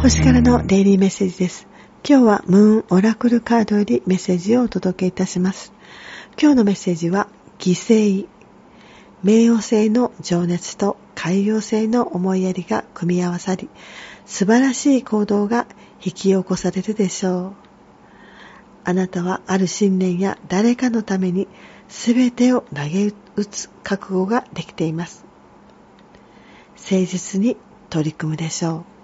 星からのデイリーメッセージです。今日はムーンオラクルカードよりメッセージをお届けいたします。今日のメッセージは、犠牲。冥王星の情熱と海洋星の思いやりが組み合わさり、素晴らしい行動が引き起こされるでしょう。あなたはある信念や誰かのために全てを投げ打つ覚悟ができています。誠実に取り組むでしょう。